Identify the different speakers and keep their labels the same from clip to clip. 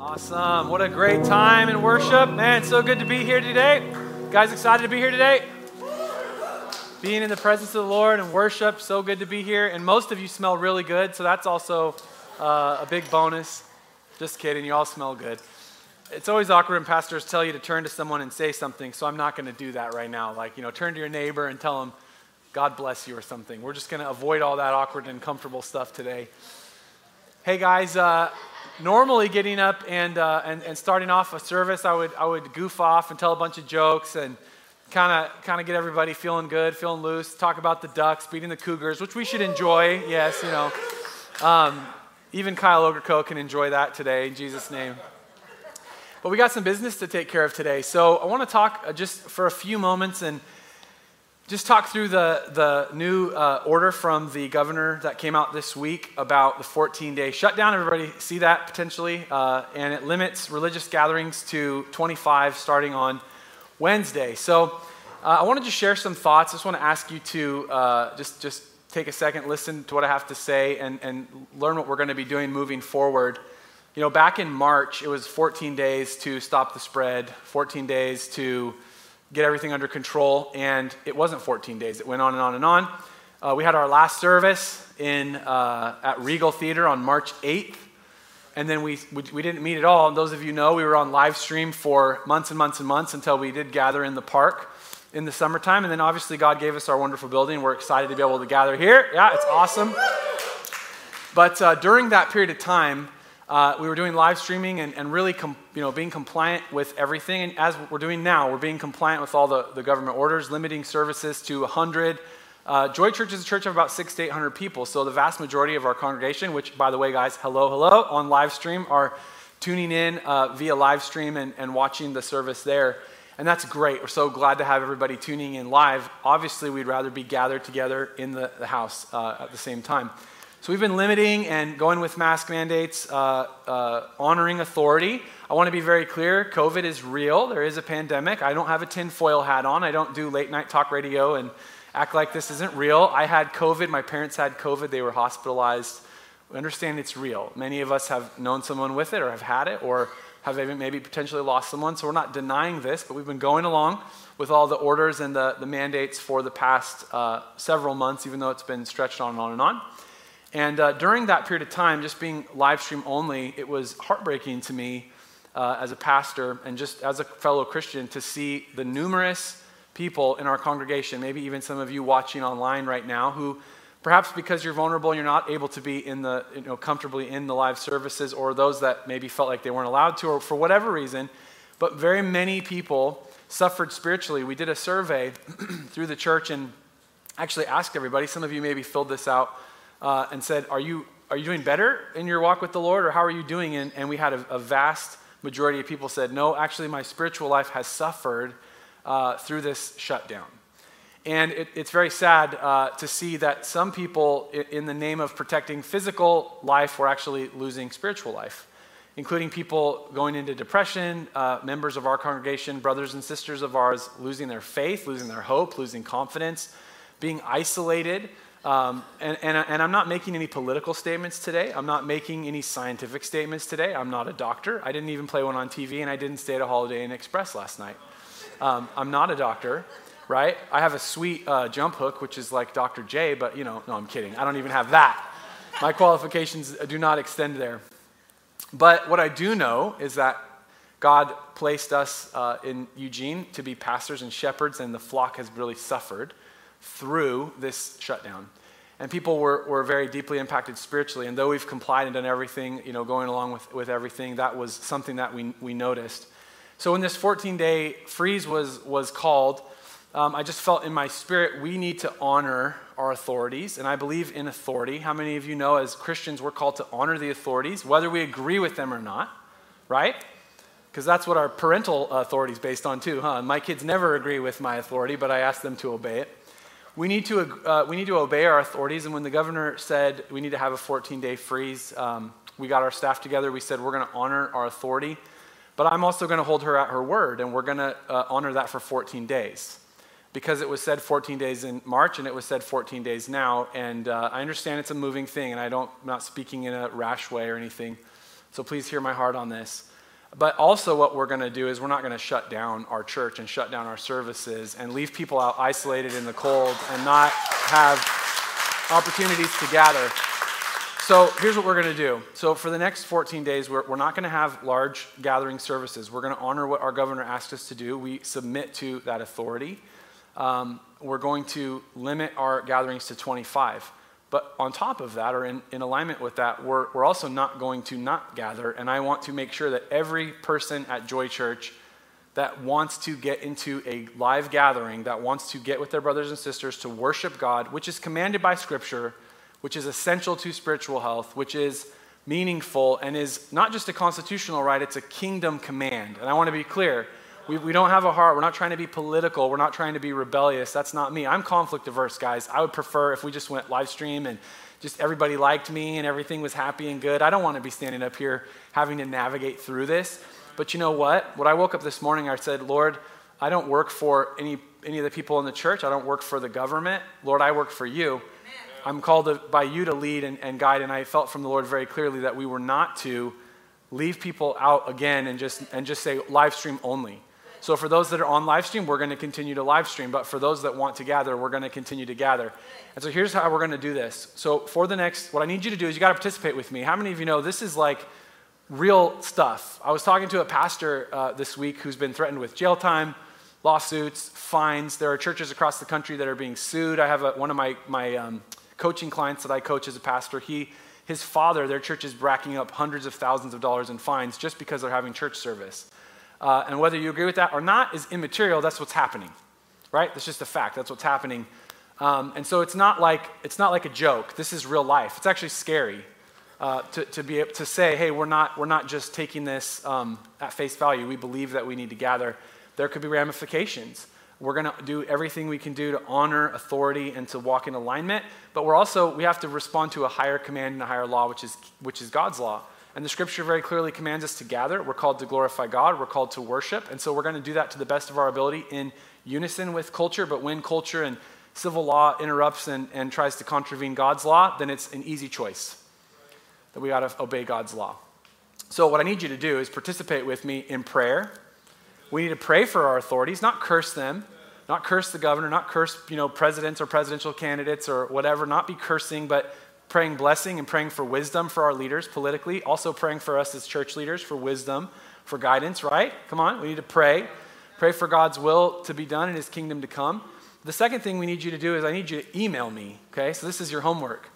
Speaker 1: Awesome. What a great time in worship. Man, so good to be here today. guys excited to be here today? Being in the presence of the Lord and worship, so good to be here. And most of you smell really good, so that's also uh, a big bonus. Just kidding, you all smell good. It's always awkward when pastors tell you to turn to someone and say something, so I'm not going to do that right now. Like, you know, turn to your neighbor and tell them, God bless you or something. We're just going to avoid all that awkward and comfortable stuff today. Hey guys, uh, normally getting up and, uh, and, and starting off a service, I would, I would goof off and tell a bunch of jokes and kind of kind of get everybody feeling good, feeling loose, talk about the Ducks beating the Cougars, which we should enjoy. Yes, you know. Um, even Kyle Ogerko can enjoy that today in Jesus' name. But we got some business to take care of today. So I want to talk uh, just for a few moments and just talk through the, the new uh, order from the governor that came out this week about the 14 day shutdown. Everybody see that potentially? Uh, and it limits religious gatherings to 25 starting on Wednesday. So uh, I wanted to share some thoughts. I just want to ask you to uh, just, just take a second, listen to what I have to say, and, and learn what we're going to be doing moving forward. You know, back in March, it was 14 days to stop the spread, 14 days to get everything under control, and it wasn't 14 days. It went on and on and on. Uh, we had our last service in, uh, at Regal Theater on March 8th and then we, we, we, didn't meet at all. And those of you know, we were on live stream for months and months and months until we did gather in the park in the summertime. And then obviously, God gave us our wonderful building. We're excited to be able to gather here. Yeah, it's awesome. But uh, during that period of time, uh, we were doing live streaming and, and really com- you know, being compliant with everything. And as we're doing now, we're being compliant with all the, the government orders, limiting services to 100 uh, Joy Church is a church of about six to 800 people. So the vast majority of our congregation, which, by the way, guys, hello, hello, on live stream, are tuning in uh, via live stream and, and watching the service there. And that's great. We're so glad to have everybody tuning in live. Obviously, we'd rather be gathered together in the, the house uh, at the same time. So we've been limiting and going with mask mandates, uh, uh, honoring authority. I want to be very clear COVID is real. There is a pandemic. I don't have a tinfoil hat on. I don't do late night talk radio and act like this isn't real. I had COVID. My parents had COVID. They were hospitalized. We understand it's real. Many of us have known someone with it or have had it or have even maybe potentially lost someone. So we're not denying this, but we've been going along with all the orders and the, the mandates for the past uh, several months, even though it's been stretched on and on and on. And uh, during that period of time, just being live stream only, it was heartbreaking to me uh, as a pastor and just as a fellow Christian to see the numerous people in our congregation, maybe even some of you watching online right now, who perhaps because you're vulnerable, you're not able to be in the, you know, comfortably in the live services, or those that maybe felt like they weren't allowed to, or for whatever reason. But very many people suffered spiritually. We did a survey through the church and actually asked everybody. Some of you maybe filled this out uh, and said, "Are you are you doing better in your walk with the Lord, or how are you doing?" And, and we had a, a vast majority of people said, "No, actually, my spiritual life has suffered." uh, through this shutdown. And it, it's very sad uh, to see that some people, in the name of protecting physical life, were actually losing spiritual life, including people going into depression, uh, members of our congregation, brothers and sisters of ours, losing their faith, losing their hope, losing confidence, being isolated. Um, and, and, and I'm not making any political statements today. I'm not making any scientific statements today. I'm not a doctor. I didn't even play one on TV, and I didn't stay at a Holiday Inn Express last night. Um, I'm not a doctor, right? I have a sweet uh, jump hook, which is like Dr. J, but you know, no, I'm kidding. I don't even have that. My qualifications do not extend there. But what I do know is that God placed us uh, in Eugene to be pastors and shepherds, and the flock has really suffered through this shutdown. And people were, were very deeply impacted spiritually. And though we've complied and done everything, you know, going along with, with everything, that was something that we, we noticed. So when this 14 day freeze was, was called, um, I just felt in my spirit we need to honor our authorities, and I believe in authority. How many of you know as Christians we're called to honor the authorities, whether we agree with them or not, right? Because that's what our parental authority is based on, too, huh? My kids never agree with my authority, but I ask them to obey it. We need to, uh, we need to obey our authorities, and when the governor said we need to have a 14 day freeze, um, we got our staff together. We said we're going to honor our authority. But I'm also going to hold her at her word, and we're going to uh, honor that for 14 days. Because it was said 14 days in March, and it was said 14 days now. And uh, I understand it's a moving thing, and I don't, I'm not speaking in a rash way or anything. So please hear my heart on this. But also, what we're going to do is we're not going to shut down our church and shut down our services and leave people out isolated in the cold and not have opportunities to gather. So here's what we're going to do. So for the next 14 days, we're, we're not going to have large gathering services. We're going to honor what our governor asked us to do. We submit to that authority. Um, we're going to limit our gatherings to 25. But on top of that, or in, in alignment with that, we're, we're also not going to not gather. And I want to make sure that every person at Joy Church that wants to get into a live gathering, that wants to get with their brothers and sisters to worship God, which is commanded by Scripture, which is essential to spiritual health, which is meaningful and is not just a constitutional right, it's a kingdom command. And I want to be clear we, we don't have a heart. We're not trying to be political. We're not trying to be rebellious. That's not me. I'm conflict averse, guys. I would prefer if we just went live stream and just everybody liked me and everything was happy and good. I don't want to be standing up here having to navigate through this. But you know what? When I woke up this morning, I said, Lord, I don't work for any, any of the people in the church. I don't work for the government. Lord, I work for you. I'm called to, by you to lead and, and guide. And I felt from the Lord very clearly that we were not to leave people out again and just, and just say live stream only. So for those that are on live stream, we're going to continue to live stream. But for those that want to gather, we're going to continue to gather. And so here's how we're going to do this. So for the next, what I need you to do is you got to participate with me. How many of you know this is like real stuff? I was talking to a pastor uh, this week who's been threatened with jail time, lawsuits, fines. There are churches across the country that are being sued. I have a, one of my, my um, coaching clients that I coach as a pastor. He, his father, their church is racking up hundreds of thousands of dollars in fines just because they're having church service. Uh, and whether you agree with that or not is immaterial. That's what's happening, right? That's just a fact. That's what's happening. Um, and so it's not like it's not like a joke. This is real life. It's actually scary uh, to, to be able to say, hey, we're not we're not just taking this um, at face value. We believe that we need to gather. There could be ramifications. We're going to do everything we can do to honor authority and to walk in alignment. But we're also we have to respond to a higher command and a higher law, which is which is God's law. And the scripture very clearly commands us to gather. We're called to glorify God. We're called to worship. And so we're going to do that to the best of our ability in unison with culture. But when culture and civil law interrupts and, and tries to contravene God's law, then it's an easy choice that we got to obey God's law. So, what I need you to do is participate with me in prayer. We need to pray for our authorities, not curse them, not curse the governor, not curse you know, presidents or presidential candidates or whatever, not be cursing, but praying blessing and praying for wisdom for our leaders politically, also praying for us as church leaders for wisdom, for guidance, right? Come on, we need to pray. Pray for God's will to be done and his kingdom to come. The second thing we need you to do is I need you to email me, okay? So this is your homework.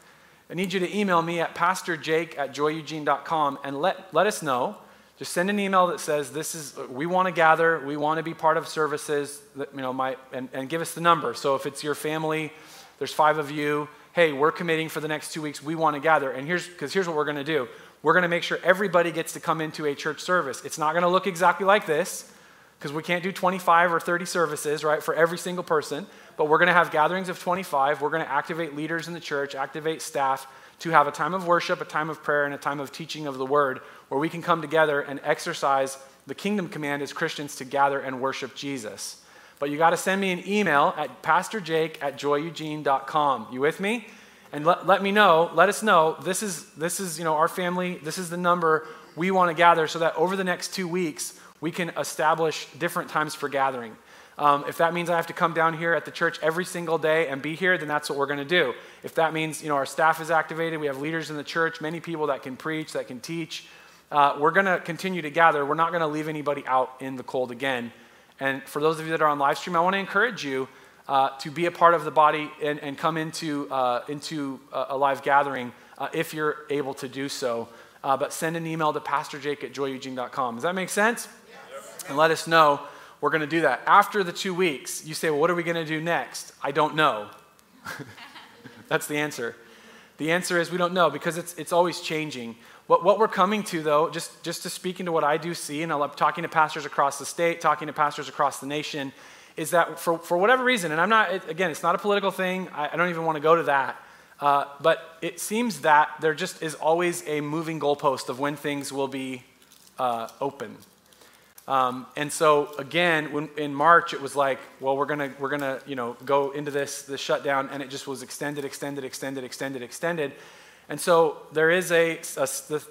Speaker 1: I need you to email me at pastorjake at joyeugene.com and let, let us know. Just send an email that says, this is, we want to gather, we want to be part of services, that, you know, my, and, and give us the number. So if it's your family, there's five of you, hey, we're committing for the next two weeks, we want to gather. And here's, because here's what we're going to do we're going to make sure everybody gets to come into a church service. It's not going to look exactly like this, because we can't do 25 or 30 services, right, for every single person. But we're going to have gatherings of 25. We're going to activate leaders in the church, activate staff to have a time of worship, a time of prayer, and a time of teaching of the word where we can come together and exercise the kingdom command as Christians to gather and worship Jesus. But you got to send me an email at pastorjake at joyeugene.com. You with me? And let, let me know, let us know, this is, this is, you know, our family, this is the number we want to gather so that over the next two weeks, we can establish different times for gathering. Um, if that means I have to come down here at the church every single day and be here, then that's what we're going to do. If that means you know our staff is activated, we have leaders in the church, many people that can preach, that can teach. Uh, we're going to continue to gather. We're not going to leave anybody out in the cold again. And for those of you that are on live stream, I want to encourage you uh, to be a part of the body and, and come into, uh, into a, a, live gathering uh, if you're able to do so. Uh, but send an email to pastorjake at joyeugene.com. Does that make sense? Yes. And let us know. We're going to do that. After the two weeks, you say, well, what are we going to do next? I don't know. That's the answer. The answer is we don't know because it's, it's always changing. What, what we're coming to, though, just, just to speak into what I do see, and I'm talking to pastors across the state, talking to pastors across the nation, is that for, for whatever reason, and I'm not, again, it's not a political thing, I, I don't even want to go to that, uh, but it seems that there just is always a moving goalpost of when things will be uh, open. Um, and so again, when, in March, it was like, well, we're gonna we're gonna you know go into this this shutdown, and it just was extended, extended, extended, extended, extended. And so there is a,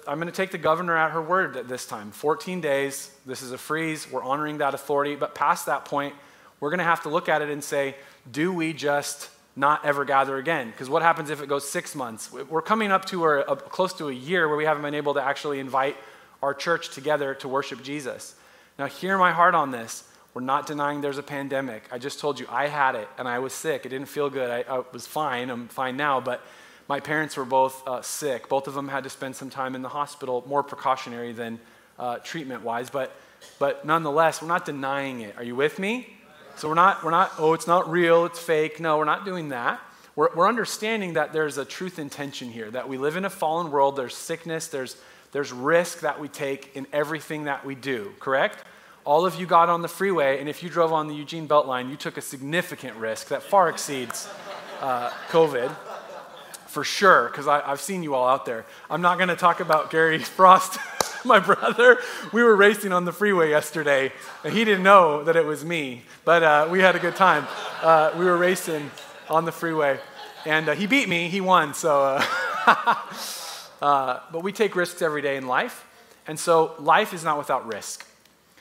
Speaker 1: I'm going to take the governor at her word at this time. 14 days, this is a freeze. We're honoring that authority. But past that point, we're going to have to look at it and say, do we just not ever gather again? Because what happens if it goes six months? We're coming up to a, close to a year where we haven't been able to actually invite our church together to worship Jesus. Now, hear my heart on this. We're not denying there's a pandemic. I just told you I had it and I was sick. It didn't feel good. I, I was fine. I'm fine now, but my parents were both uh, sick. Both of them had to spend some time in the hospital, more precautionary than uh, treatment wise. But, but nonetheless, we're not denying it. Are you with me? So we're not, we're not, oh, it's not real, it's fake. No, we're not doing that. We're, we're understanding that there's a truth intention here, that we live in a fallen world, there's sickness, there's, there's risk that we take in everything that we do, correct? All of you got on the freeway, and if you drove on the Eugene Beltline, you took a significant risk that far exceeds uh, COVID for sure, because I've seen you all out there. I'm not going to talk about Gary Frost, my brother. We were racing on the freeway yesterday, and he didn't know that it was me, but uh, we had a good time. Uh, we were racing on the freeway, and uh, he beat me. He won, so. Uh, uh, but we take risks every day in life, and so life is not without risk.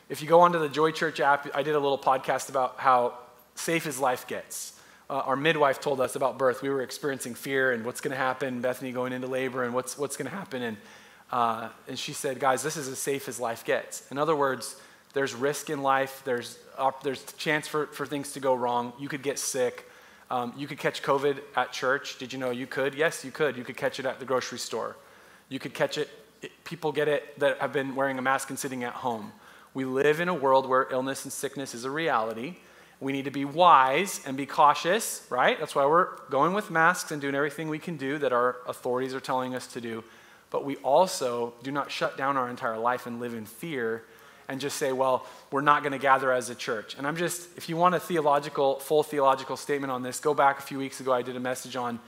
Speaker 1: If you go onto the Joy Church app, I did a little podcast about how safe as life gets uh, our midwife told us about birth. We were experiencing fear and what's going to happen, Bethany going into labor and what's, what's going to happen. And, uh, and she said, guys, this is as safe as life gets. In other words, there's risk in life, there's, there's chance for, for things to go wrong. You could get sick. Um, you could catch COVID at church. Did you know you could? Yes, you could. You could catch it at the grocery store. You could catch it. it people get it that have been wearing a mask and sitting at home. We live in a world where illness and sickness is a reality. We need to be wise and be cautious, right? That's why we're going with masks and doing everything we can do that our authorities are telling us to do. But we also do not shut down our entire life and live in fear and just say, well, we're not going to gather as a church. And I'm just, if you want a theological, full theological statement on this, go back a few weeks ago. I did a message on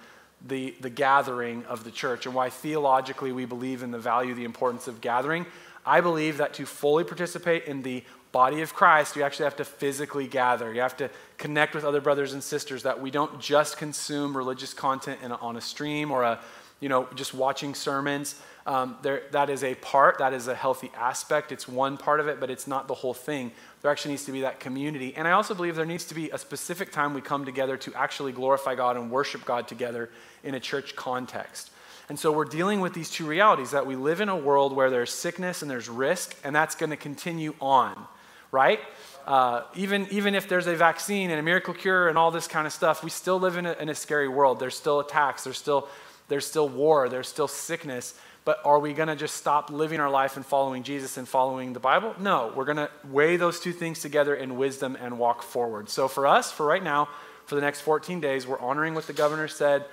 Speaker 1: the, the gathering of the church and why theologically we believe in the value, the importance of gathering. I believe that to fully participate in the body of Christ, you actually have to physically gather. You have to connect with other brothers and sisters that we don't just consume religious content a, on a stream or a, you know, just watching sermons. Um, there, that is a part, that is a healthy aspect. It's one part of it, but it's not the whole thing. There actually needs to be that community. And I also believe there needs to be a specific time we come together to actually glorify God and worship God together in a church context. And so we're dealing with these two realities that we live in a world where there's sickness and there's risk, and that's going to continue on right? Uh, even, even if there's a vaccine and a miracle cure and all this kind of stuff, we still live in a, in a scary world. There's still attacks, there's still, there's still war, there's still sickness. But are we going to just stop living our life and following Jesus and following the Bible? No, we're going to weigh those two things together in wisdom and walk forward. So for us, for right now, for the next 14 days, we're honoring what the governor said.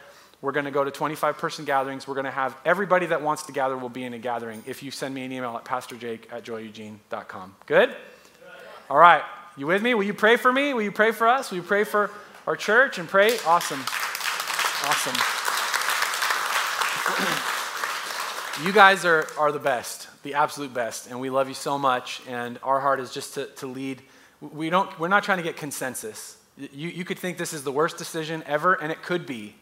Speaker 1: We're going to go to 25 person gatherings. We're going to have everybody that wants to gather will be in a gathering if you send me an email at pastorjake at joyeugene.com. Good? All right. You with me? Will you pray for me? Will you pray for us? Will you pray for our church and pray? Awesome. Awesome. you guys are, are the best, the absolute best, and we love you so much. And our heart is just to, to lead. We don't, we're not trying to get consensus. You, you could think this is the worst decision ever, and it could be.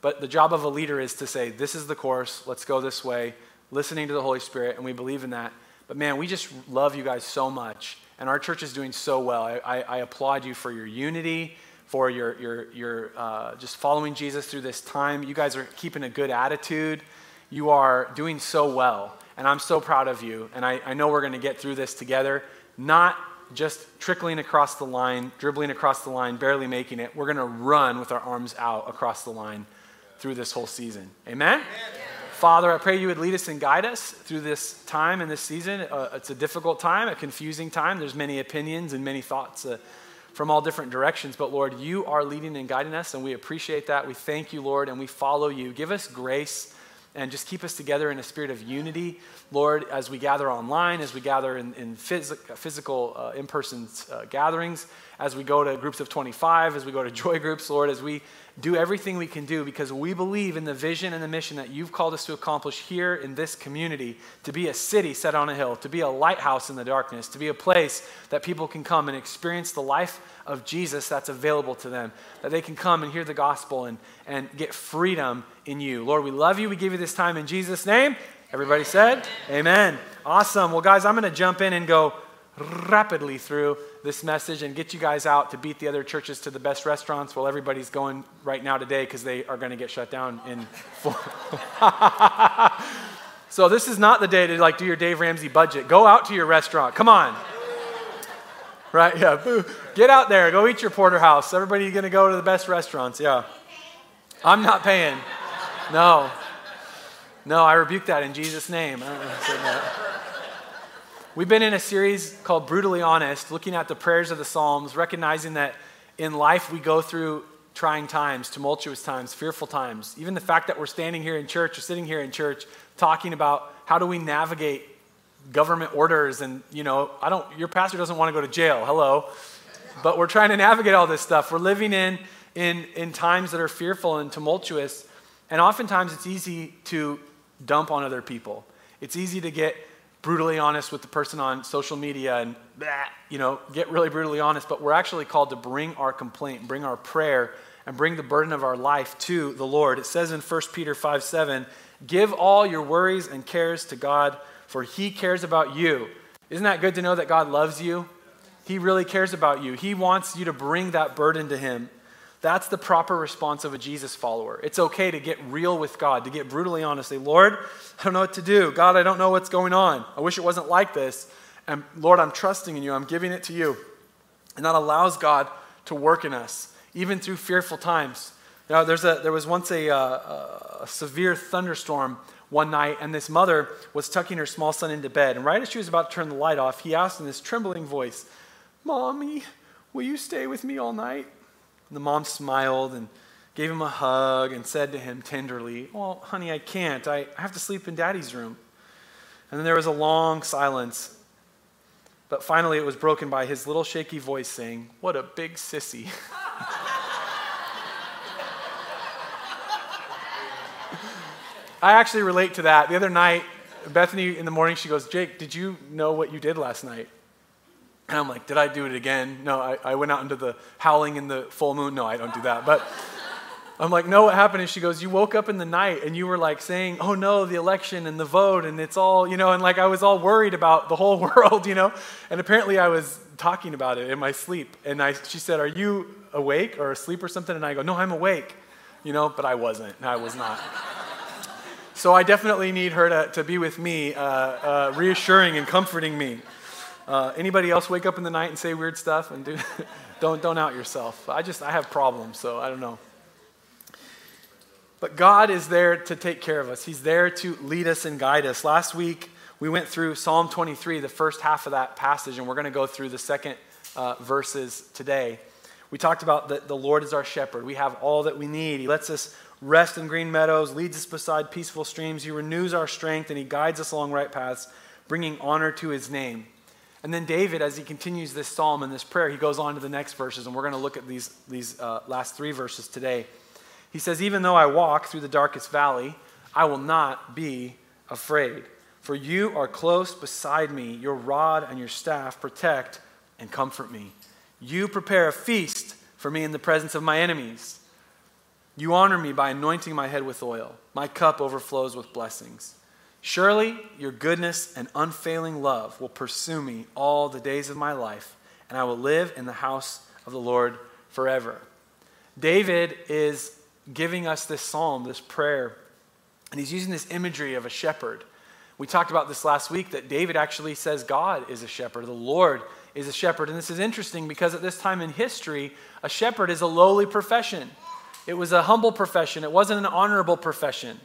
Speaker 1: But the job of a leader is to say, this is the course, let's go this way, listening to the Holy Spirit, and we believe in that. But man, we just love you guys so much. And our church is doing so well. I, I, I applaud you for your unity, for your, your, your uh, just following Jesus through this time. You guys are keeping a good attitude. You are doing so well. And I'm so proud of you. And I, I know we're going to get through this together, not just trickling across the line, dribbling across the line, barely making it. We're going to run with our arms out across the line through this whole season. Amen? Amen. Father, I pray you would lead us and guide us through this time and this season. Uh, it's a difficult time, a confusing time. There's many opinions and many thoughts uh, from all different directions. But Lord, you are leading and guiding us, and we appreciate that. We thank you, Lord, and we follow you. Give us grace and just keep us together in a spirit of unity, Lord, as we gather online, as we gather in, in phys- physical uh, in person uh, gatherings, as we go to groups of 25, as we go to joy groups, Lord, as we do everything we can do because we believe in the vision and the mission that you've called us to accomplish here in this community to be a city set on a hill, to be a lighthouse in the darkness, to be a place that people can come and experience the life of Jesus that's available to them, that they can come and hear the gospel and, and get freedom in you. Lord, we love you. We give you this time in Jesus' name. Everybody said, Amen. Awesome. Well, guys, I'm going to jump in and go rapidly through this message and get you guys out to beat the other churches to the best restaurants while everybody's going right now today because they are going to get shut down in four. so this is not the day to like do your Dave Ramsey budget. Go out to your restaurant. Come on. Right? Yeah. Boo. Get out there. Go eat your porterhouse. Everybody's going to go to the best restaurants. Yeah. I'm not paying. No. No, I rebuke that in Jesus' name. We've been in a series called Brutally Honest, looking at the prayers of the Psalms, recognizing that in life we go through trying times, tumultuous times, fearful times. Even the fact that we're standing here in church or sitting here in church talking about how do we navigate government orders and, you know, I don't your pastor doesn't want to go to jail. Hello. But we're trying to navigate all this stuff. We're living in in in times that are fearful and tumultuous, and oftentimes it's easy to dump on other people. It's easy to get brutally honest with the person on social media and you know get really brutally honest but we're actually called to bring our complaint bring our prayer and bring the burden of our life to the lord. It says in 1 peter 5 7 give all your worries and cares to god for he cares about you. Isn't that good to know that god loves you? He really cares about you. He wants you to bring that burden to him that's the proper response of a Jesus follower. It's okay to get real with God, to get brutally honest. Say, Lord, I don't know what to do. God, I don't know what's going on. I wish it wasn't like this. And Lord, I'm trusting in you. I'm giving it to you. And that allows God to work in us, even through fearful times. Now, there's a, there was once a, uh, a severe thunderstorm one night, and this mother was tucking her small son into bed. And right as she was about to turn the light off, he asked in this trembling voice, Mommy, will you stay with me all night? And the mom smiled and gave him a hug and said to him tenderly, Well, honey, I can't. I, I have to sleep in daddy's room. And then there was a long silence. But finally, it was broken by his little shaky voice saying, What a big sissy. I actually relate to that. The other night, Bethany in the morning, she goes, Jake, did you know what you did last night? And I'm like, did I do it again? No, I, I went out into the howling in the full moon. No, I don't do that. But I'm like, no, what happened? And she goes, you woke up in the night and you were like saying, oh no, the election and the vote and it's all, you know, and like I was all worried about the whole world, you know. And apparently I was talking about it in my sleep. And I, she said, are you awake or asleep or something? And I go, no, I'm awake, you know, but I wasn't. I was not. so I definitely need her to, to be with me, uh, uh, reassuring and comforting me. Uh, anybody else wake up in the night and say weird stuff and do don't don't out yourself. I just I have problems, so I don't know. But God is there to take care of us. He's there to lead us and guide us. Last week we went through Psalm 23, the first half of that passage, and we're going to go through the second uh, verses today. We talked about that the Lord is our shepherd. We have all that we need. He lets us rest in green meadows, leads us beside peaceful streams. He renews our strength, and He guides us along right paths, bringing honor to His name. And then David, as he continues this psalm and this prayer, he goes on to the next verses, and we're going to look at these, these uh, last three verses today. He says, Even though I walk through the darkest valley, I will not be afraid. For you are close beside me. Your rod and your staff protect and comfort me. You prepare a feast for me in the presence of my enemies. You honor me by anointing my head with oil. My cup overflows with blessings. Surely your goodness and unfailing love will pursue me all the days of my life, and I will live in the house of the Lord forever. David is giving us this psalm, this prayer, and he's using this imagery of a shepherd. We talked about this last week that David actually says God is a shepherd, the Lord is a shepherd. And this is interesting because at this time in history, a shepherd is a lowly profession. It was a humble profession, it wasn't an honorable profession.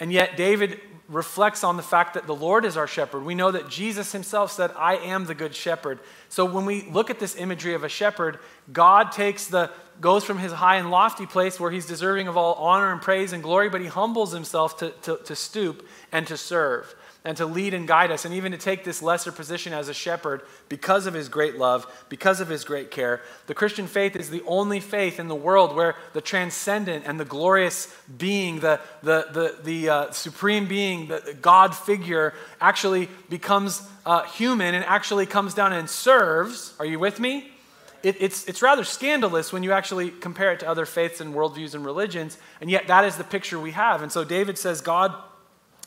Speaker 1: And yet, David reflects on the fact that the Lord is our shepherd. We know that Jesus himself said, I am the good shepherd. So when we look at this imagery of a shepherd, God takes the goes from his high and lofty place where he's deserving of all honor and praise and glory, but he humbles himself to, to, to stoop and to serve. And to lead and guide us, and even to take this lesser position as a shepherd because of his great love, because of his great care. The Christian faith is the only faith in the world where the transcendent and the glorious being, the, the, the, the uh, supreme being, the God figure, actually becomes uh, human and actually comes down and serves. Are you with me? It, it's, it's rather scandalous when you actually compare it to other faiths and worldviews and religions, and yet that is the picture we have. And so David says, God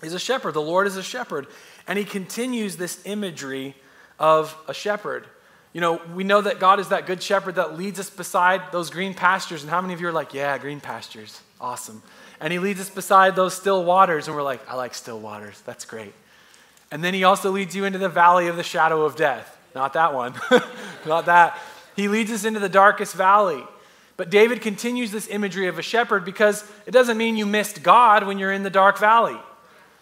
Speaker 1: is a shepherd. The Lord is a shepherd. And he continues this imagery of a shepherd. You know, we know that God is that good shepherd that leads us beside those green pastures. And how many of you are like, yeah, green pastures? Awesome. And he leads us beside those still waters. And we're like, I like still waters. That's great. And then he also leads you into the valley of the shadow of death. Not that one. Not that. He leads us into the darkest valley. But David continues this imagery of a shepherd because it doesn't mean you missed God when you're in the dark valley.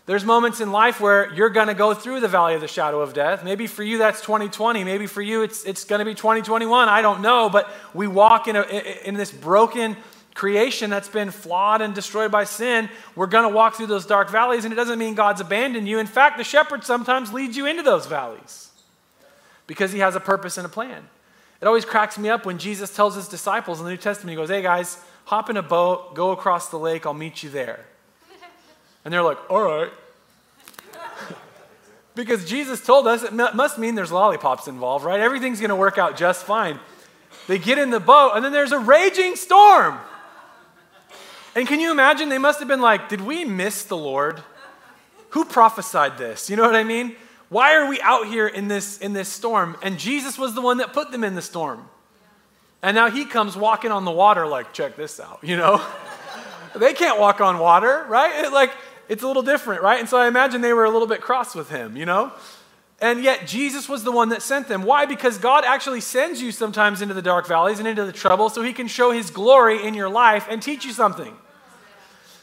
Speaker 1: There's moments in life where you're going to go through the valley of the shadow of death. Maybe for you that's 2020. Maybe for you it's, it's going to be 2021. I don't know. But we walk in, a, in this broken creation that's been flawed and destroyed by sin. We're going to walk through those dark valleys, and it doesn't mean God's abandoned you. In fact, the shepherd sometimes leads you into those valleys because he has a purpose and a plan. It always cracks me up when Jesus tells his disciples in the New Testament, he goes, Hey guys, hop in a boat, go across the lake, I'll meet you there. And they're like, all right. because Jesus told us it must mean there's lollipops involved, right? Everything's going to work out just fine. They get in the boat, and then there's a raging storm. And can you imagine? They must have been like, did we miss the Lord? Who prophesied this? You know what I mean? Why are we out here in this, in this storm? And Jesus was the one that put them in the storm. And now he comes walking on the water, like, check this out, you know? they can't walk on water, right? It, like, it's a little different, right? And so I imagine they were a little bit cross with him, you know? And yet Jesus was the one that sent them. Why? Because God actually sends you sometimes into the dark valleys and into the trouble so he can show his glory in your life and teach you something.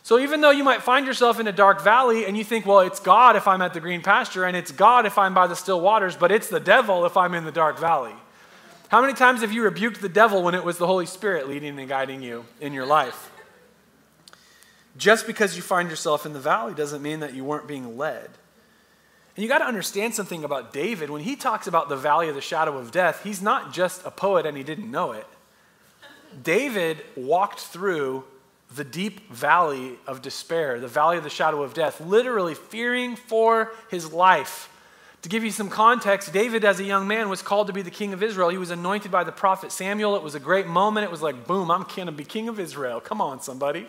Speaker 1: So even though you might find yourself in a dark valley and you think, well, it's God if I'm at the green pasture and it's God if I'm by the still waters, but it's the devil if I'm in the dark valley. How many times have you rebuked the devil when it was the Holy Spirit leading and guiding you in your life? Just because you find yourself in the valley doesn't mean that you weren't being led. And you got to understand something about David. When he talks about the valley of the shadow of death, he's not just a poet and he didn't know it. David walked through the deep valley of despair, the valley of the shadow of death, literally fearing for his life. To give you some context, David, as a young man, was called to be the king of Israel. He was anointed by the prophet Samuel. It was a great moment. It was like, boom, I'm going to be king of Israel. Come on, somebody.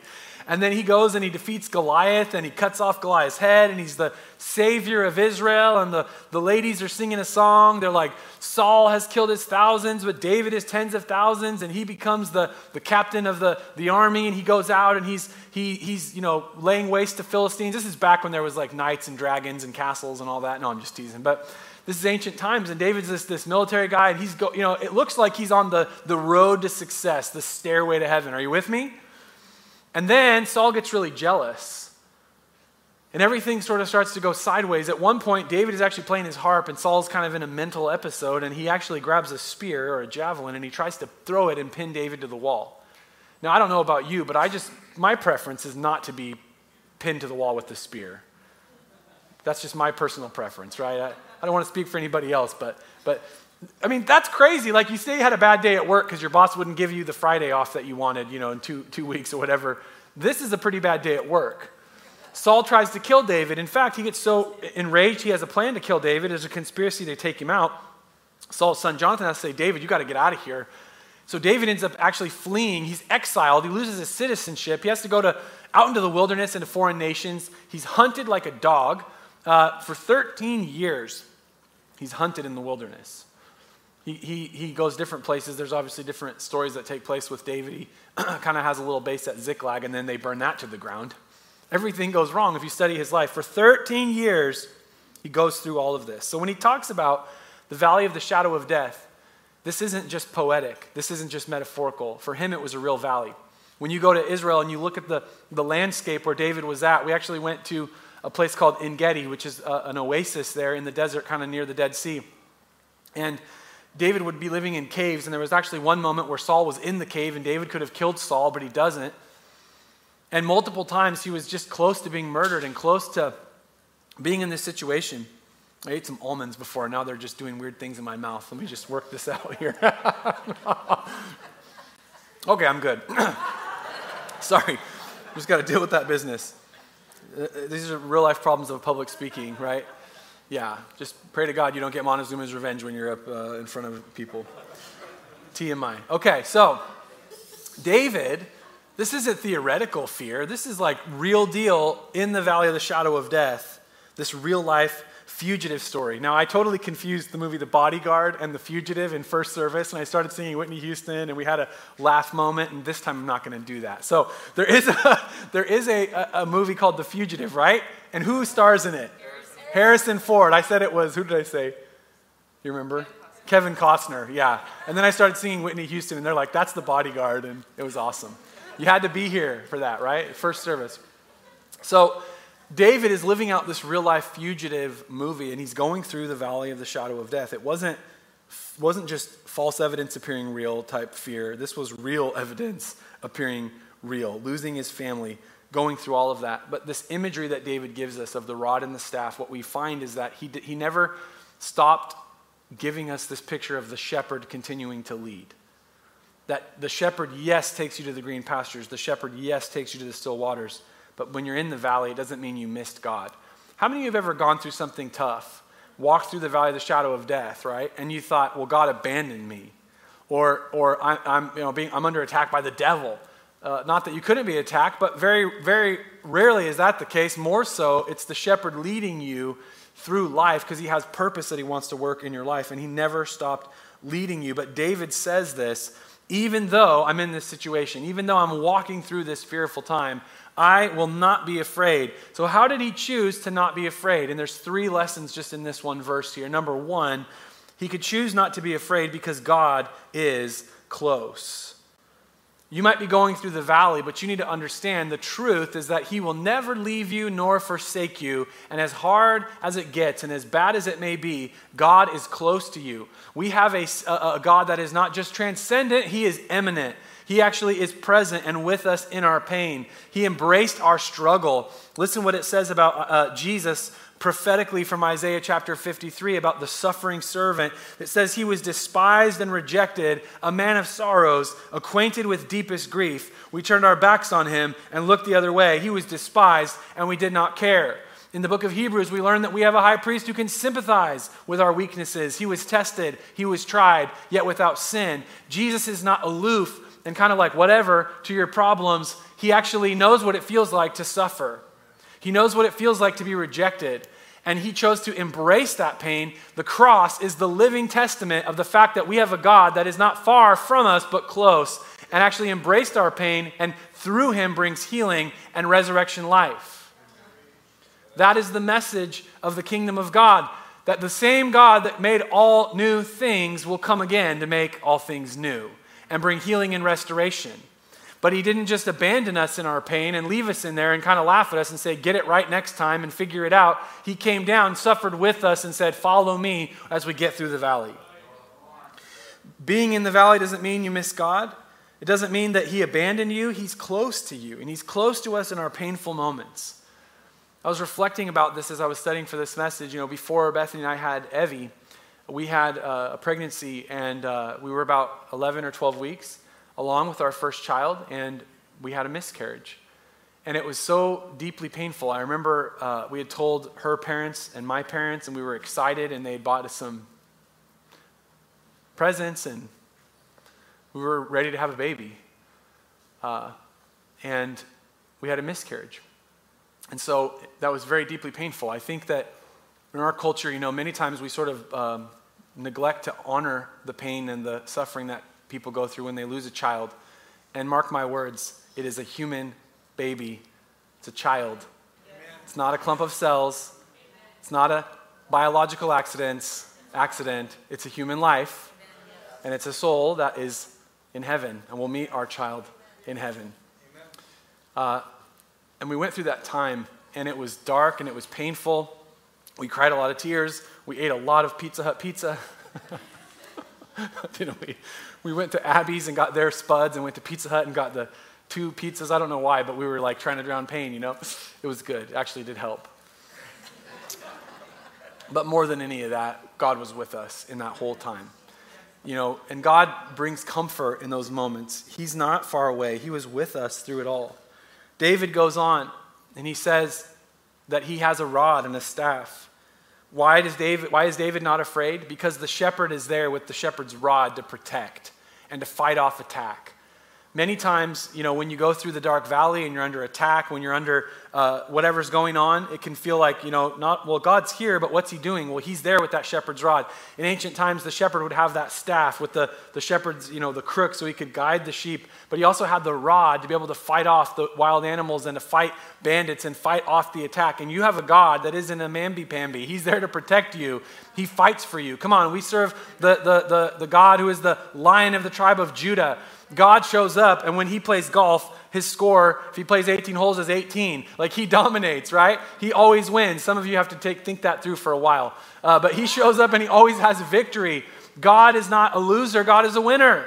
Speaker 1: And then he goes and he defeats Goliath and he cuts off Goliath's head and he's the savior of Israel. And the, the ladies are singing a song. They're like, Saul has killed his thousands, but David his tens of thousands. And he becomes the, the captain of the, the army and he goes out and he's, he, he's, you know, laying waste to Philistines. This is back when there was like knights and dragons and castles and all that. No, I'm just teasing. But this is ancient times and david's this, this military guy and he's go, you know it looks like he's on the, the road to success the stairway to heaven are you with me and then Saul gets really jealous. And everything sort of starts to go sideways. At one point, David is actually playing his harp, and Saul's kind of in a mental episode, and he actually grabs a spear or a javelin and he tries to throw it and pin David to the wall. Now, I don't know about you, but I just, my preference is not to be pinned to the wall with the spear. That's just my personal preference, right? I, I don't want to speak for anybody else, but, but I mean, that's crazy. Like you say you had a bad day at work because your boss wouldn't give you the Friday off that you wanted, you know, in two, two weeks or whatever. This is a pretty bad day at work. Saul tries to kill David. In fact, he gets so enraged, he has a plan to kill David. There's a conspiracy to take him out. Saul's son Jonathan has to say, David, you got to get out of here. So David ends up actually fleeing. He's exiled. He loses his citizenship. He has to go to, out into the wilderness into foreign nations. He's hunted like a dog. Uh, for 13 years, he's hunted in the wilderness he, he, goes different places. There's obviously different stories that take place with David. He kind of has a little base at Ziklag, and then they burn that to the ground. Everything goes wrong if you study his life. For 13 years, he goes through all of this. So when he talks about the valley of the shadow of death, this isn't just poetic, this isn't just metaphorical. For him, it was a real valley. When you go to Israel and you look at the, the landscape where David was at, we actually went to a place called En Gedi, which is a, an oasis there in the desert, kind of near the Dead Sea. And David would be living in caves, and there was actually one moment where Saul was in the cave, and David could have killed Saul, but he doesn't. And multiple times he was just close to being murdered and close to being in this situation, I ate some almonds before. Now they're just doing weird things in my mouth. Let me just work this out here. okay, I'm good. Sorry. Just got to deal with that business. Uh, uh, these are real life problems of public speaking, right? Yeah, just pray to God you don't get Montezuma's revenge when you're up uh, in front of people. TMI. Okay, so David, this isn't theoretical fear. This is like real deal in the valley of the shadow of death. This real life fugitive story. Now, I totally confused the movie The Bodyguard and The Fugitive in first service, and I started singing Whitney Houston, and we had a laugh moment, and this time I'm not going to do that. So there is, a, there is a, a, movie called The Fugitive, right? And who stars in it? Harrison. Ford. I said it was, who did I say? You remember? Kevin Costner, yeah. And then I started singing Whitney Houston, and they're like, that's The Bodyguard, and it was awesome. You had to be here for that, right? First service. So, David is living out this real life fugitive movie, and he's going through the valley of the shadow of death. It wasn't, wasn't just false evidence appearing real type fear, this was real evidence appearing real, losing his family, going through all of that. But this imagery that David gives us of the rod and the staff, what we find is that he, he never stopped giving us this picture of the shepherd continuing to lead. That the shepherd, yes, takes you to the green pastures, the shepherd, yes, takes you to the still waters but when you're in the valley, it doesn't mean you missed God. How many of you have ever gone through something tough, walked through the valley of the shadow of death, right? And you thought, well, God abandoned me. Or, or I, am you know, being, I'm under attack by the devil. Uh, not that you couldn't be attacked, but very, very rarely is that the case. More so, it's the shepherd leading you through life because he has purpose that he wants to work in your life, and he never stopped leading you. But David says this even though I'm in this situation, even though I'm walking through this fearful time, I will not be afraid. So, how did he choose to not be afraid? And there's three lessons just in this one verse here. Number one, he could choose not to be afraid because God is close. You might be going through the valley, but you need to understand the truth is that He will never leave you nor forsake you. And as hard as it gets and as bad as it may be, God is close to you. We have a, a, God that is not just transcendent, He is immanent. He actually is present and with us in our pain. He embraced our struggle. Listen what it says about uh, uh, Jesus prophetically from Isaiah chapter 53 about the suffering servant. that says he was despised and rejected, a man of sorrows, acquainted with deepest grief. We turned our backs on him and looked the other way. He was despised and we did not care. In the book of Hebrews, we learn that we have a high priest who can sympathize with our weaknesses. He was tested, he was tried, yet without sin. Jesus is not aloof and kind of like whatever to your problems, he actually knows what it feels like to suffer. He knows what it feels like to be rejected. And he chose to embrace that pain. The cross is the living testament of the fact that we have a God that is not far from us, but close, and actually embraced our pain, and through him brings healing and resurrection life. That is the message of the kingdom of God that the same God that made all new things will come again to make all things new and bring healing and restoration. But he didn't just abandon us in our pain and leave us in there and kind of laugh at us and say, get it right next time and figure it out. He came down, suffered with us, and said, follow me as we get through the valley. Being in the valley doesn't mean you miss God. It doesn't mean that he abandoned you. He's close to you, and he's close to us in our painful moments. I was reflecting about this as I was studying for this message. You know, before Bethany and I had Evie, we had uh, a pregnancy and uh, we were about 11 or 12 weeks along with our first child and we had a miscarriage. And it was so deeply painful. I remember uh, we had told her parents and my parents and we were excited and they bought us some presents and we were ready to have a baby. Uh, and we had a miscarriage. And so that was very deeply painful. I think that in our culture, you know, many times we sort of um, neglect to honor the pain and the suffering that people go through when they lose a child. And mark my words, it is a human baby. It's a child. It's not a clump of cells. It's not a biological accident. Accident. It's a human life, and it's a soul that is in heaven, and we'll meet our child in heaven. Uh, and we went through that time, and it was dark and it was painful. We cried a lot of tears. We ate a lot of Pizza Hut pizza. know, we, we went to Abby's and got their spuds and went to Pizza Hut and got the two pizzas. I don't know why, but we were like trying to drown pain, you know? It was good. It actually did help. But more than any of that, God was with us in that whole time. You know, and God brings comfort in those moments. He's not far away, He was with us through it all. David goes on and he says that he has a rod and a staff. Why, does David, why is David not afraid? Because the shepherd is there with the shepherd's rod to protect and to fight off attack. Many times, you know, when you go through the dark valley and you're under attack, when you're under uh, whatever's going on, it can feel like, you know, not, well, God's here, but what's he doing? Well, he's there with that shepherd's rod. In ancient times, the shepherd would have that staff with the, the shepherd's, you know, the crook so he could guide the sheep, but he also had the rod to be able to fight off the wild animals and to fight bandits and fight off the attack. And you have a God that isn't a mamby-pamby. He's there to protect you. He fights for you. Come on, we serve the, the, the, the God who is the lion of the tribe of Judah God shows up, and when he plays golf, his score, if he plays 18 holes, is 18. Like he dominates, right? He always wins. Some of you have to take, think that through for a while. Uh, but he shows up and he always has victory. God is not a loser, God is a winner.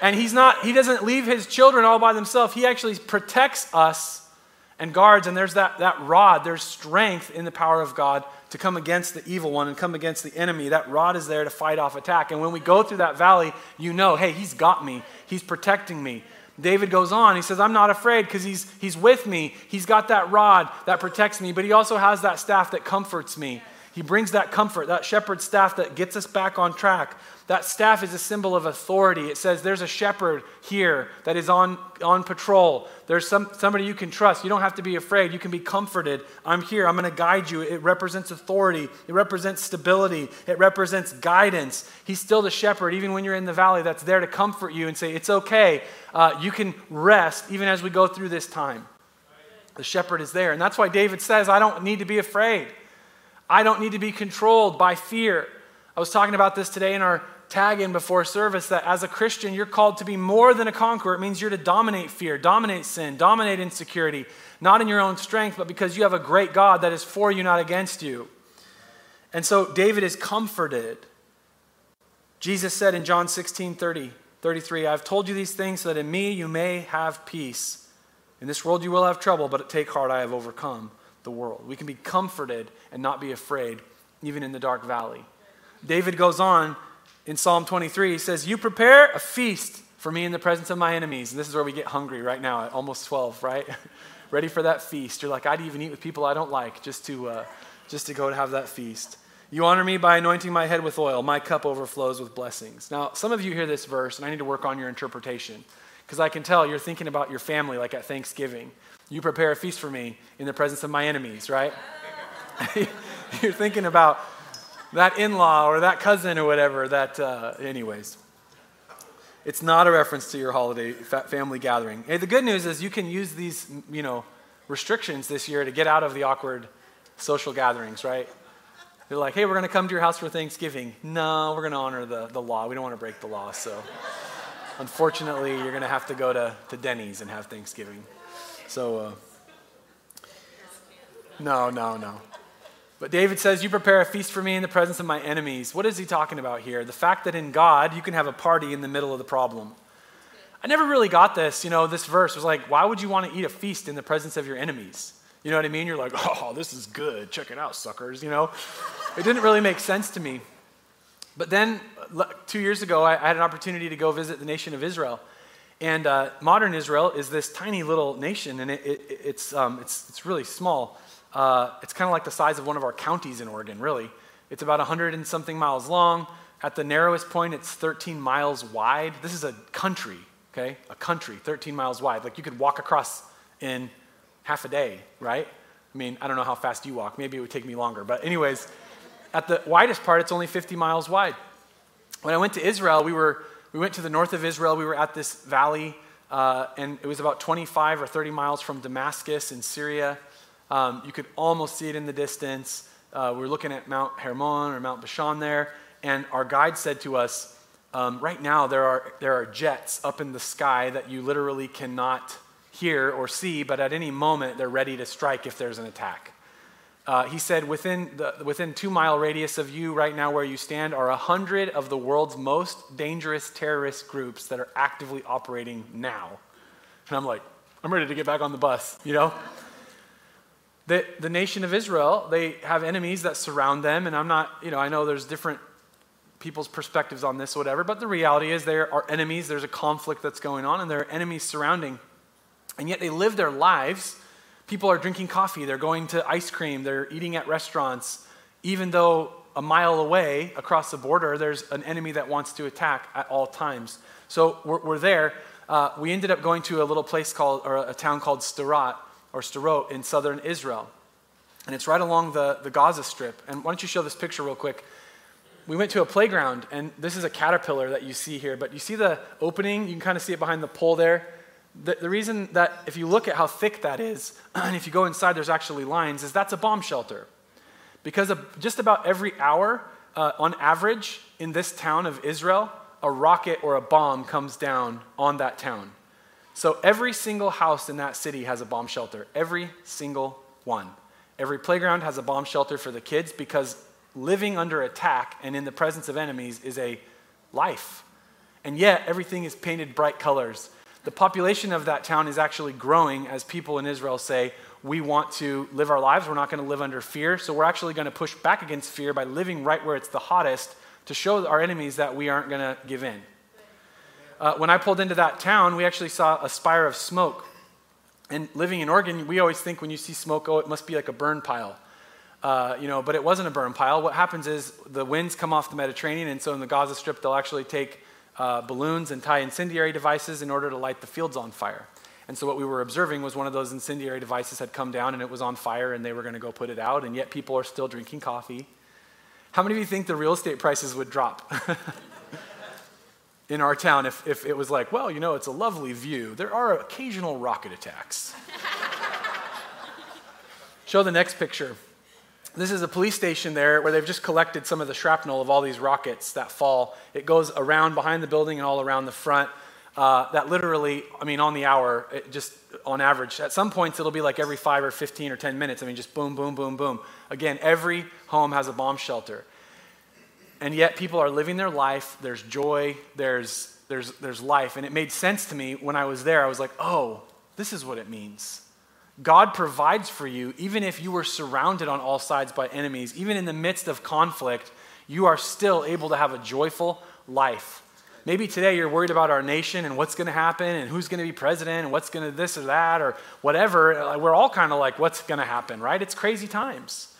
Speaker 1: And he's not, he doesn't leave his children all by themselves. He actually protects us and guards, and there's that, that rod, there's strength in the power of God to come against the evil one and come against the enemy. That rod is there to fight off attack. And when we go through that valley, you know, hey, he's got me, he's protecting me. David goes on, he says, I'm not afraid because he's, he's with me. He's got that rod that protects me, but he also has that staff that comforts me. He brings that comfort, that shepherd's staff that gets us back on track. That staff is a symbol of authority. It says there's a shepherd here that is on, on patrol. There's some, somebody you can trust. You don't have to be afraid. You can be comforted. I'm here. I'm going to guide you. It represents authority, it represents stability, it represents guidance. He's still the shepherd, even when you're in the valley, that's there to comfort you and say, It's okay. Uh, you can rest even as we go through this time. The shepherd is there. And that's why David says, I don't need to be afraid. I don't need to be controlled by fear. I was talking about this today in our tag in before service that as a Christian, you're called to be more than a conqueror. It means you're to dominate fear, dominate sin, dominate insecurity, not in your own strength, but because you have a great God that is for you, not against you. And so David is comforted. Jesus said in John 16 30, 33, I've told you these things so that in me you may have peace. In this world you will have trouble, but take heart, I have overcome the world. We can be comforted and not be afraid, even in the dark valley. David goes on in Psalm 23. He says, You prepare a feast for me in the presence of my enemies. And this is where we get hungry right now at almost 12, right? Ready for that feast. You're like, I'd even eat with people I don't like just to, uh, just to go to have that feast. You honor me by anointing my head with oil. My cup overflows with blessings. Now, some of you hear this verse, and I need to work on your interpretation because I can tell you're thinking about your family like at Thanksgiving. You prepare a feast for me in the presence of my enemies, right? You're thinking about that in law or that cousin or whatever. That, uh, anyways. It's not a reference to your holiday family gathering. Hey, the good news is you can use these, you know, restrictions this year to get out of the awkward social gatherings, right? They're like, hey, we're going to come to your house for Thanksgiving. No, we're going to honor the, the law. We don't want to break the law. So, unfortunately, you're going to have to go to, to Denny's and have Thanksgiving. So, uh, no, no, no. But David says, You prepare a feast for me in the presence of my enemies. What is he talking about here? The fact that in God, you can have a party in the middle of the problem. I never really got this. You know, this verse was like, Why would you want to eat a feast in the presence of your enemies? You know what I mean? You're like, Oh, this is good. Check it out, suckers. You know, it didn't really make sense to me. But then, two years ago, I had an opportunity to go visit the nation of Israel. And uh, modern Israel is this tiny little nation, and it, it, it's, um, it's, it's really small. Uh, it's kind of like the size of one of our counties in Oregon, really. It's about 100 and something miles long. At the narrowest point, it's 13 miles wide. This is a country, okay? A country, 13 miles wide. Like you could walk across in half a day, right? I mean, I don't know how fast you walk. Maybe it would take me longer. But, anyways, at the widest part, it's only 50 miles wide. When I went to Israel, we were we went to the north of Israel. We were at this valley, uh, and it was about 25 or 30 miles from Damascus in Syria. Um, you could almost see it in the distance. Uh, we were looking at Mount Hermon or Mount Bashan there, and our guide said to us, um, right now there are, there are jets up in the sky that you literally cannot hear or see, but at any moment they're ready to strike if there's an attack. Uh, he said, within, the, within two mile radius of you right now where you stand are a hundred of the world's most dangerous terrorist groups that are actively operating now. And I'm like, I'm ready to get back on the bus, you know? The, the nation of Israel, they have enemies that surround them, and I'm not, you know, I know there's different people's perspectives on this, whatever, but the reality is there are enemies, there's a conflict that's going on, and there are enemies surrounding. And yet they live their lives. People are drinking coffee, they're going to ice cream, they're eating at restaurants, even though a mile away across the border, there's an enemy that wants to attack at all times. So we're, we're there. Uh, we ended up going to a little place called, or a town called Sderot, or Sderot in southern Israel. And it's right along the, the Gaza Strip. And why don't you show this picture real quick? We went to a playground, and this is a caterpillar that you see here. But you see the opening? You can kind of see it behind the pole there. The, the reason that, if you look at how thick that is, and if you go inside, there's actually lines, is that's a bomb shelter. Because just about every hour, uh, on average, in this town of Israel, a rocket or a bomb comes down on that town. So every single house in that city has a bomb shelter. Every single one. Every playground has a bomb shelter for the kids because living under attack and in the presence of enemies is a life. And yet, everything is painted bright colors. The population of that town is actually growing as people in Israel say, We want to live our lives. We're not going to live under fear. So, we're actually going to push back against fear by living right where it's the hottest to show our enemies that we aren't going to give in uh, when I pulled into that town, we actually saw a spire of smoke. And living in Oregon, we always think when you see smoke, oh, it must be like a burn pile. Uh, you know, but it wasn't a burn pile. What happens is the winds come off the Mediterranean, and so in the Gaza Strip, they'll actually take uh, balloons and tie incendiary devices in order to light the fields on fire. And so what we were observing was one of those incendiary devices had come down and it was on fire, and they were going to go put it out, and yet people are still drinking coffee. How many of you think the real estate prices would drop? in our town if, if it was like, well, you know, it's a lovely view. There are occasional rocket attacks. Show the next picture. This is a police station there where they've just collected some of the shrapnel of all these rockets that fall. It goes around behind the building and all around the front. Uh, that literally, I mean, on the hour, just on average, at some points it'll be like every five or 15 or 10 minutes. I mean, just boom, boom, boom, boom. Again, every home has a bomb shelter. And yet people are living their life. There's joy, there's, there's, there's life. And it made sense to me when I was there. I was like, oh, this is what it means. God provides for you, even if you were surrounded on all sides by enemies, even in the midst of conflict, you are still able to have a joyful life. Maybe today you're worried about our nation and what's going to happen and who's going to be president and what's going to this or that or whatever. We're all kind of like, what's going to happen, right? It's crazy times.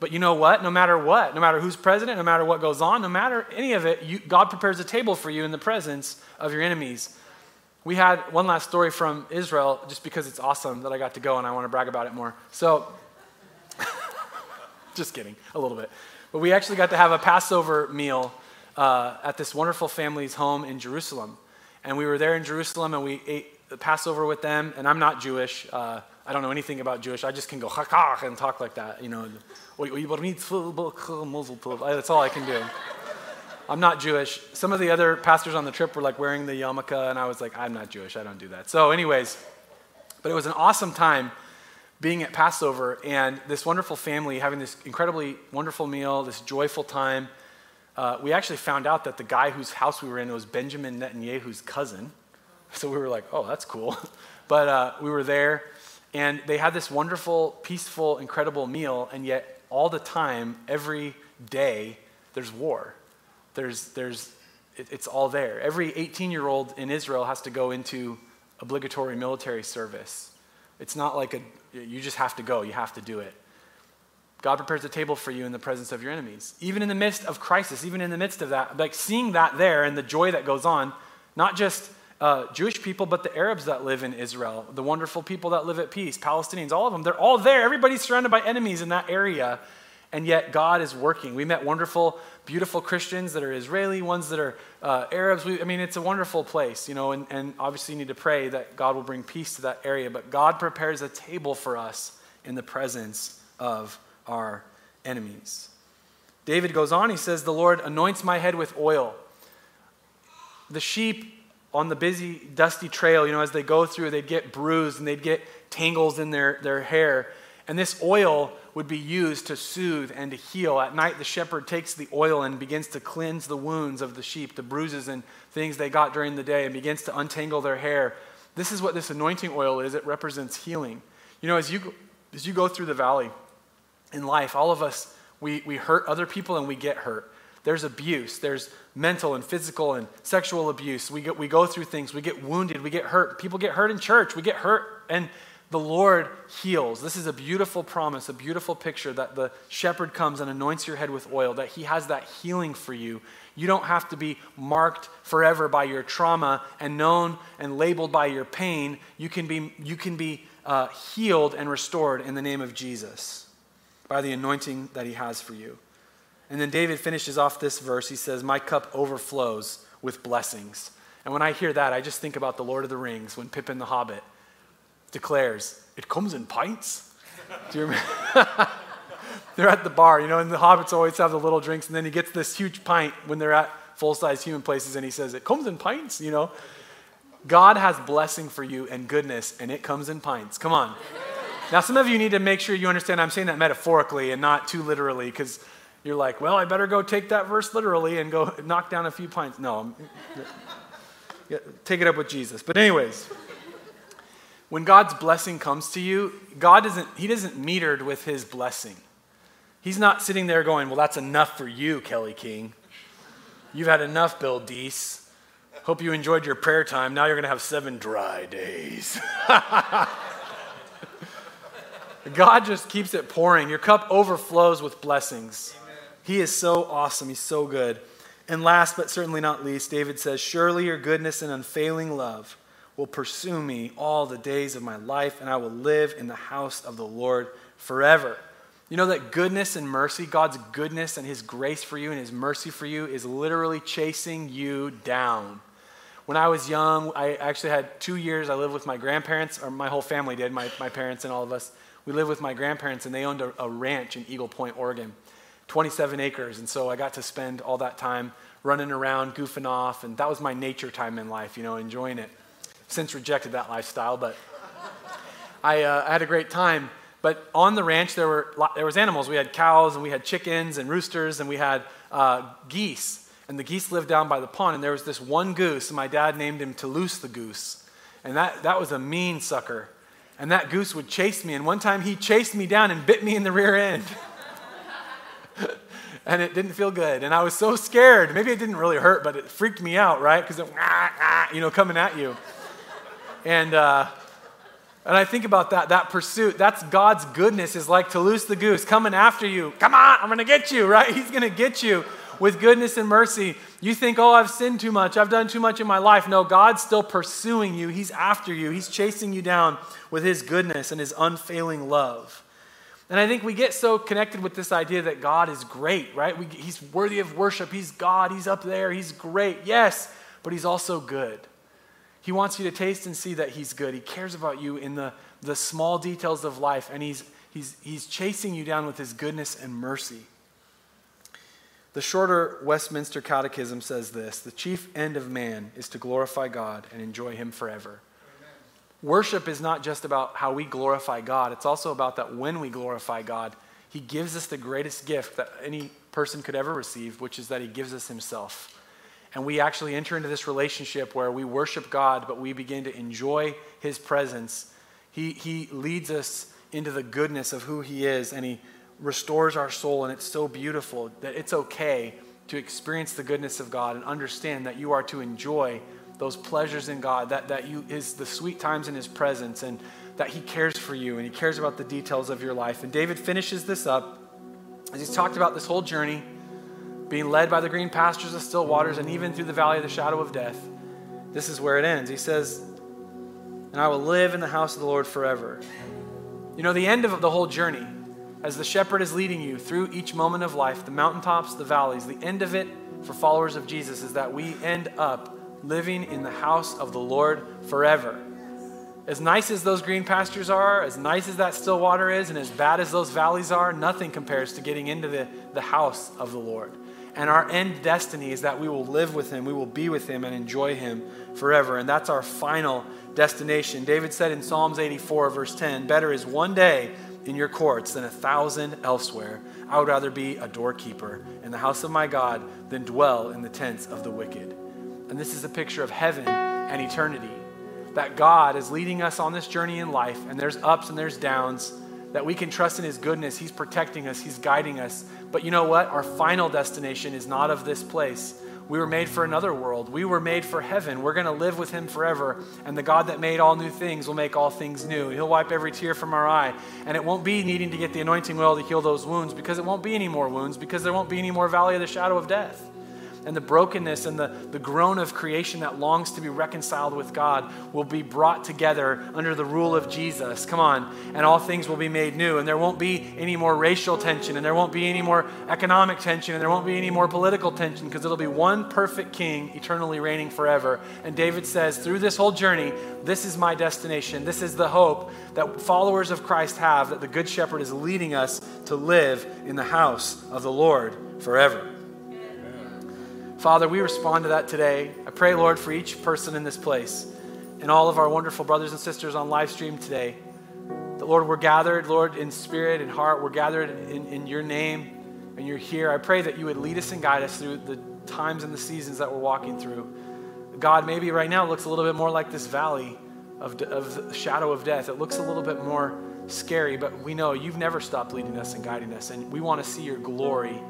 Speaker 1: But you know what? No matter what, no matter who's president, no matter what goes on, no matter any of it, you, God prepares a table for you in the presence of your enemies. We had one last story from Israel just because it's awesome that I got to go and I want to brag about it more. So, just kidding, a little bit. But we actually got to have a Passover meal uh, at this wonderful family's home in Jerusalem. And we were there in Jerusalem and we ate Passover with them. And I'm not Jewish. Uh, I don't know anything about Jewish. I just can go ha and talk like that, you know. That's all I can do. I'm not Jewish. Some of the other pastors on the trip were like wearing the yarmulke, and I was like, I'm not Jewish. I don't do that. So, anyways, but it was an awesome time being at Passover and this wonderful family having this incredibly wonderful meal, this joyful time. Uh, we actually found out that the guy whose house we were in was Benjamin Netanyahu's cousin. So we were like, oh, that's cool. But uh, we were there, and they had this wonderful, peaceful, incredible meal, and yet all the time, every day, there's war. There's, there's, it, it's all there. Every 18 year old in Israel has to go into obligatory military service. It's not like a, you just have to go, you have to do it. God prepares a table for you in the presence of your enemies. Even in the midst of crisis, even in the midst of that, like seeing that there and the joy that goes on, not just uh, Jewish people, but the Arabs that live in Israel, the wonderful people that live at peace, Palestinians, all of them, they're all there. Everybody's surrounded by enemies in that area, and yet God is working. We met wonderful, beautiful Christians that are Israeli, ones that are uh, Arabs. We, I mean, it's a wonderful place, you know, and, and obviously you need to pray that God will bring peace to that area, but God prepares a table for us in the presence of our enemies. David goes on, he says, The Lord anoints my head with oil. The sheep on the busy, dusty trail, you know, as they go through, they'd get bruised and they'd get tangles in their, their hair. And this oil would be used to soothe and to heal. At night, the shepherd takes the oil and begins to cleanse the wounds of the sheep, the bruises and things they got during the day, and begins to untangle their hair. This is what this anointing oil is it represents healing. You know, as you As you go through the valley in life, all of us, we, we hurt other people and we get hurt. There's abuse. There's mental and physical and sexual abuse. We, get, we go through things. We get wounded. We get hurt. People get hurt in church. We get hurt. And the Lord heals. This is a beautiful promise, a beautiful picture that the shepherd comes and anoints your head with oil, that he has that healing for you. You don't have to be marked forever by your trauma and known and labeled by your pain. You can be, you can be uh, healed and restored in the name of Jesus by the anointing that he has for you. And then David finishes off this verse. He says, My cup overflows with blessings. And when I hear that, I just think about the Lord of the Rings when Pippin the Hobbit declares, It comes in pints. Do you remember? they're at the bar, you know, and the hobbits always have the little drinks, and then he gets this huge pint when they're at full size human places, and he says, It comes in pints, you know. God has blessing for you and goodness, and it comes in pints. Come on. Now, some of you need to make sure you understand I'm saying that metaphorically and not too literally, because you're like, well, I better go take that verse literally and go knock down a few pints. No, yeah, take it up with Jesus. But, anyways, when God's blessing comes to you, God doesn't, He doesn't metered with His blessing. He's not sitting there going, well, that's enough for you, Kelly King. You've had enough, Bill Deese. Hope you enjoyed your prayer time. Now you're going to have seven dry days. God just keeps it pouring. Your cup overflows with blessings. He is so awesome. He's so good. And last but certainly not least, David says, Surely your goodness and unfailing love will pursue me all the days of my life, and I will live in the house of the Lord forever. You know that goodness and mercy, God's goodness and His grace for you and His mercy for you, is literally chasing you down. When I was young, I actually had two years, I lived with my grandparents, or my whole family did, my, my parents and all of us. We lived with my grandparents, and they owned a, a ranch in Eagle Point, Oregon. 27 acres. And so I got to spend all that time running around, goofing off, and that was my nature time in life, you know, enjoying it. Since rejected that lifestyle, but I, uh, I had a great time. But on the ranch, there were there was animals. We had cows, and we had chickens, and roosters, and we had uh, geese. And the geese lived down by the pond. And there was this one goose, and my dad named him Toulouse the goose. And that, that was a mean sucker. And that goose would chase me. And one time he chased me down and bit me in the rear end. and it didn't feel good. And I was so scared. Maybe it didn't really hurt, but it freaked me out, right? Because it, you know, coming at you. And, uh, and I think about that, that pursuit. That's God's goodness is like Toulouse the goose coming after you. Come on, I'm going to get you, right? He's going to get you with goodness and mercy. You think, oh, I've sinned too much. I've done too much in my life. No, God's still pursuing you. He's after you. He's chasing you down with his goodness and his unfailing love. And I think we get so connected with this idea that God is great, right? We, he's worthy of worship. He's God. He's up there. He's great. Yes, but He's also good. He wants you to taste and see that He's good. He cares about you in the, the small details of life, and he's, he's, he's chasing you down with His goodness and mercy. The shorter Westminster Catechism says this The chief end of man is to glorify God and enjoy Him forever. Worship is not just about how we glorify God, it's also about that when we glorify God, He gives us the greatest gift that any person could ever receive, which is that He gives us Himself. And we actually enter into this relationship where we worship God, but we begin to enjoy His presence. He, he leads us into the goodness of who He is, and He restores our soul, and it's so beautiful that it's okay to experience the goodness of God and understand that you are to enjoy those pleasures in God, that, that you is the sweet times in his presence and that he cares for you and he cares about the details of your life. And David finishes this up as he's talked about this whole journey, being led by the green pastures of still waters and even through the valley of the shadow of death. This is where it ends. He says, And I will live in the house of the Lord forever. You know, the end of the whole journey, as the shepherd is leading you through each moment of life, the mountaintops, the valleys, the end of it for followers of Jesus is that we end up living in the house of the Lord forever. As nice as those green pastures are, as nice as that still water is, and as bad as those valleys are, nothing compares to getting into the, the house of the Lord. And our end destiny is that we will live with Him, we will be with Him, and enjoy Him forever. And that's our final destination. David said in Psalms 84, verse 10 Better is one day in your courts than a thousand elsewhere. I would rather be a doorkeeper in the house of my God than dwell in the tents of the wicked. And this is a picture of heaven and eternity. That God is leading us on this journey in life, and there's ups and there's downs, that we can trust in His goodness. He's protecting us, He's guiding us. But you know what? Our final destination is not of this place. We were made for another world. We were made for heaven. We're going to live with Him forever. And the God that made all new things will make all things new. He'll wipe every tear from our eye. And it won't be needing to get the anointing oil to heal those wounds because it won't be any more wounds because there won't be any more valley of the shadow of death and the brokenness and the, the groan of creation that longs to be reconciled with God will be brought together under the rule of Jesus. Come on. And all things will be made new. And there won't be any more racial tension, and there won't be any more economic tension, and there won't be any more political tension because it'll be one perfect king eternally reigning forever. And David says, through this whole journey, this is my destination. This is the hope that followers of Christ have that the Good Shepherd is leading us to live in the house of the Lord forever. Father, we respond to that today. I pray, Lord, for each person in this place and all of our wonderful brothers and sisters on live stream today. That, Lord, we're gathered, Lord, in spirit and heart. We're gathered in, in your name and you're here. I pray that you would lead us and guide us through the times and the seasons that we're walking through. God, maybe right now it looks a little bit more like this valley of, of shadow of death. It looks a little bit more scary, but we know you've never stopped leading us and guiding us, and we want to see your glory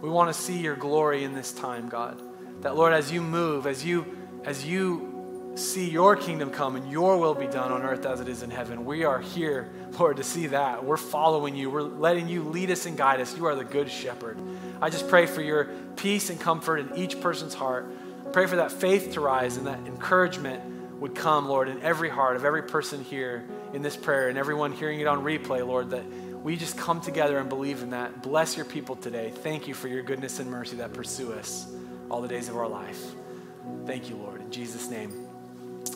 Speaker 1: we want to see your glory in this time, God. That Lord, as you move, as you as you see your kingdom come and your will be done on earth as it is in heaven, we are here, Lord, to see that. We're following you. We're letting you lead us and guide us. You are the good shepherd. I just pray for your peace and comfort in each person's heart. Pray for that faith to rise and that encouragement would come, Lord, in every heart of every person here in this prayer and everyone hearing it on replay, Lord, that we just come together and believe in that. Bless your people today. Thank you for your goodness and mercy that pursue us all the days of our life. Thank you, Lord. In Jesus' name.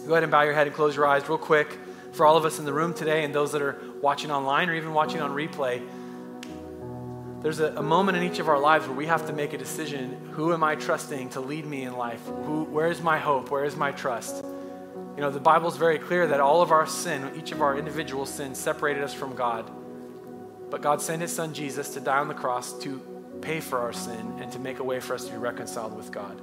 Speaker 1: Go ahead and bow your head and close your eyes real quick. For all of us in the room today and those that are watching online or even watching on replay, there's a, a, moment in each of our lives where we have to make a decision who am i trusting to lead me in life who, where is my hope where is my trust you know the bible's very clear that all of our sin each of our individual sins separated us from god but God sent his son Jesus to die on the cross to pay for our sin and to make a way for us to be reconciled with God.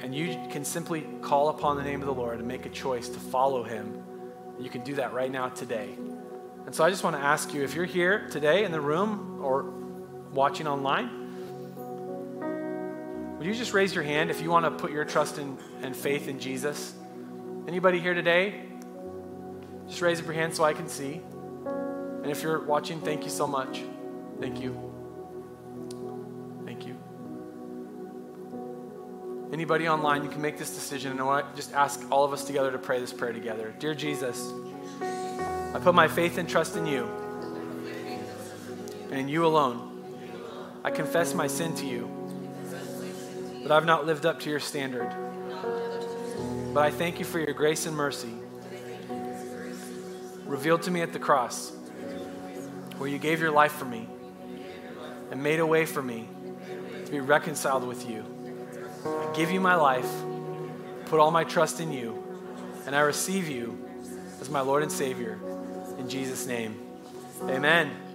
Speaker 1: And you can simply call upon the name of the Lord and make a choice to follow him. You can do that right now today. And so I just want to ask you if you're here today in the room or watching online, would you just raise your hand if you want to put your trust in, and faith in Jesus? Anybody here today? Just raise up your hand so I can see. And if you're watching, thank you so much. Thank you. Thank you. Anybody online, you can make this decision. And I want to just ask all of us together to pray this prayer together. Dear Jesus, I put my faith and trust in you and in you alone. I confess my sin to you, that I've not lived up to your standard. But I thank you for your grace and mercy revealed to me at the cross where you gave your life for me and made a way for me to be reconciled with you. I give you my life, put all my trust in you, and I receive you as my Lord and Savior. In Jesus' name, amen.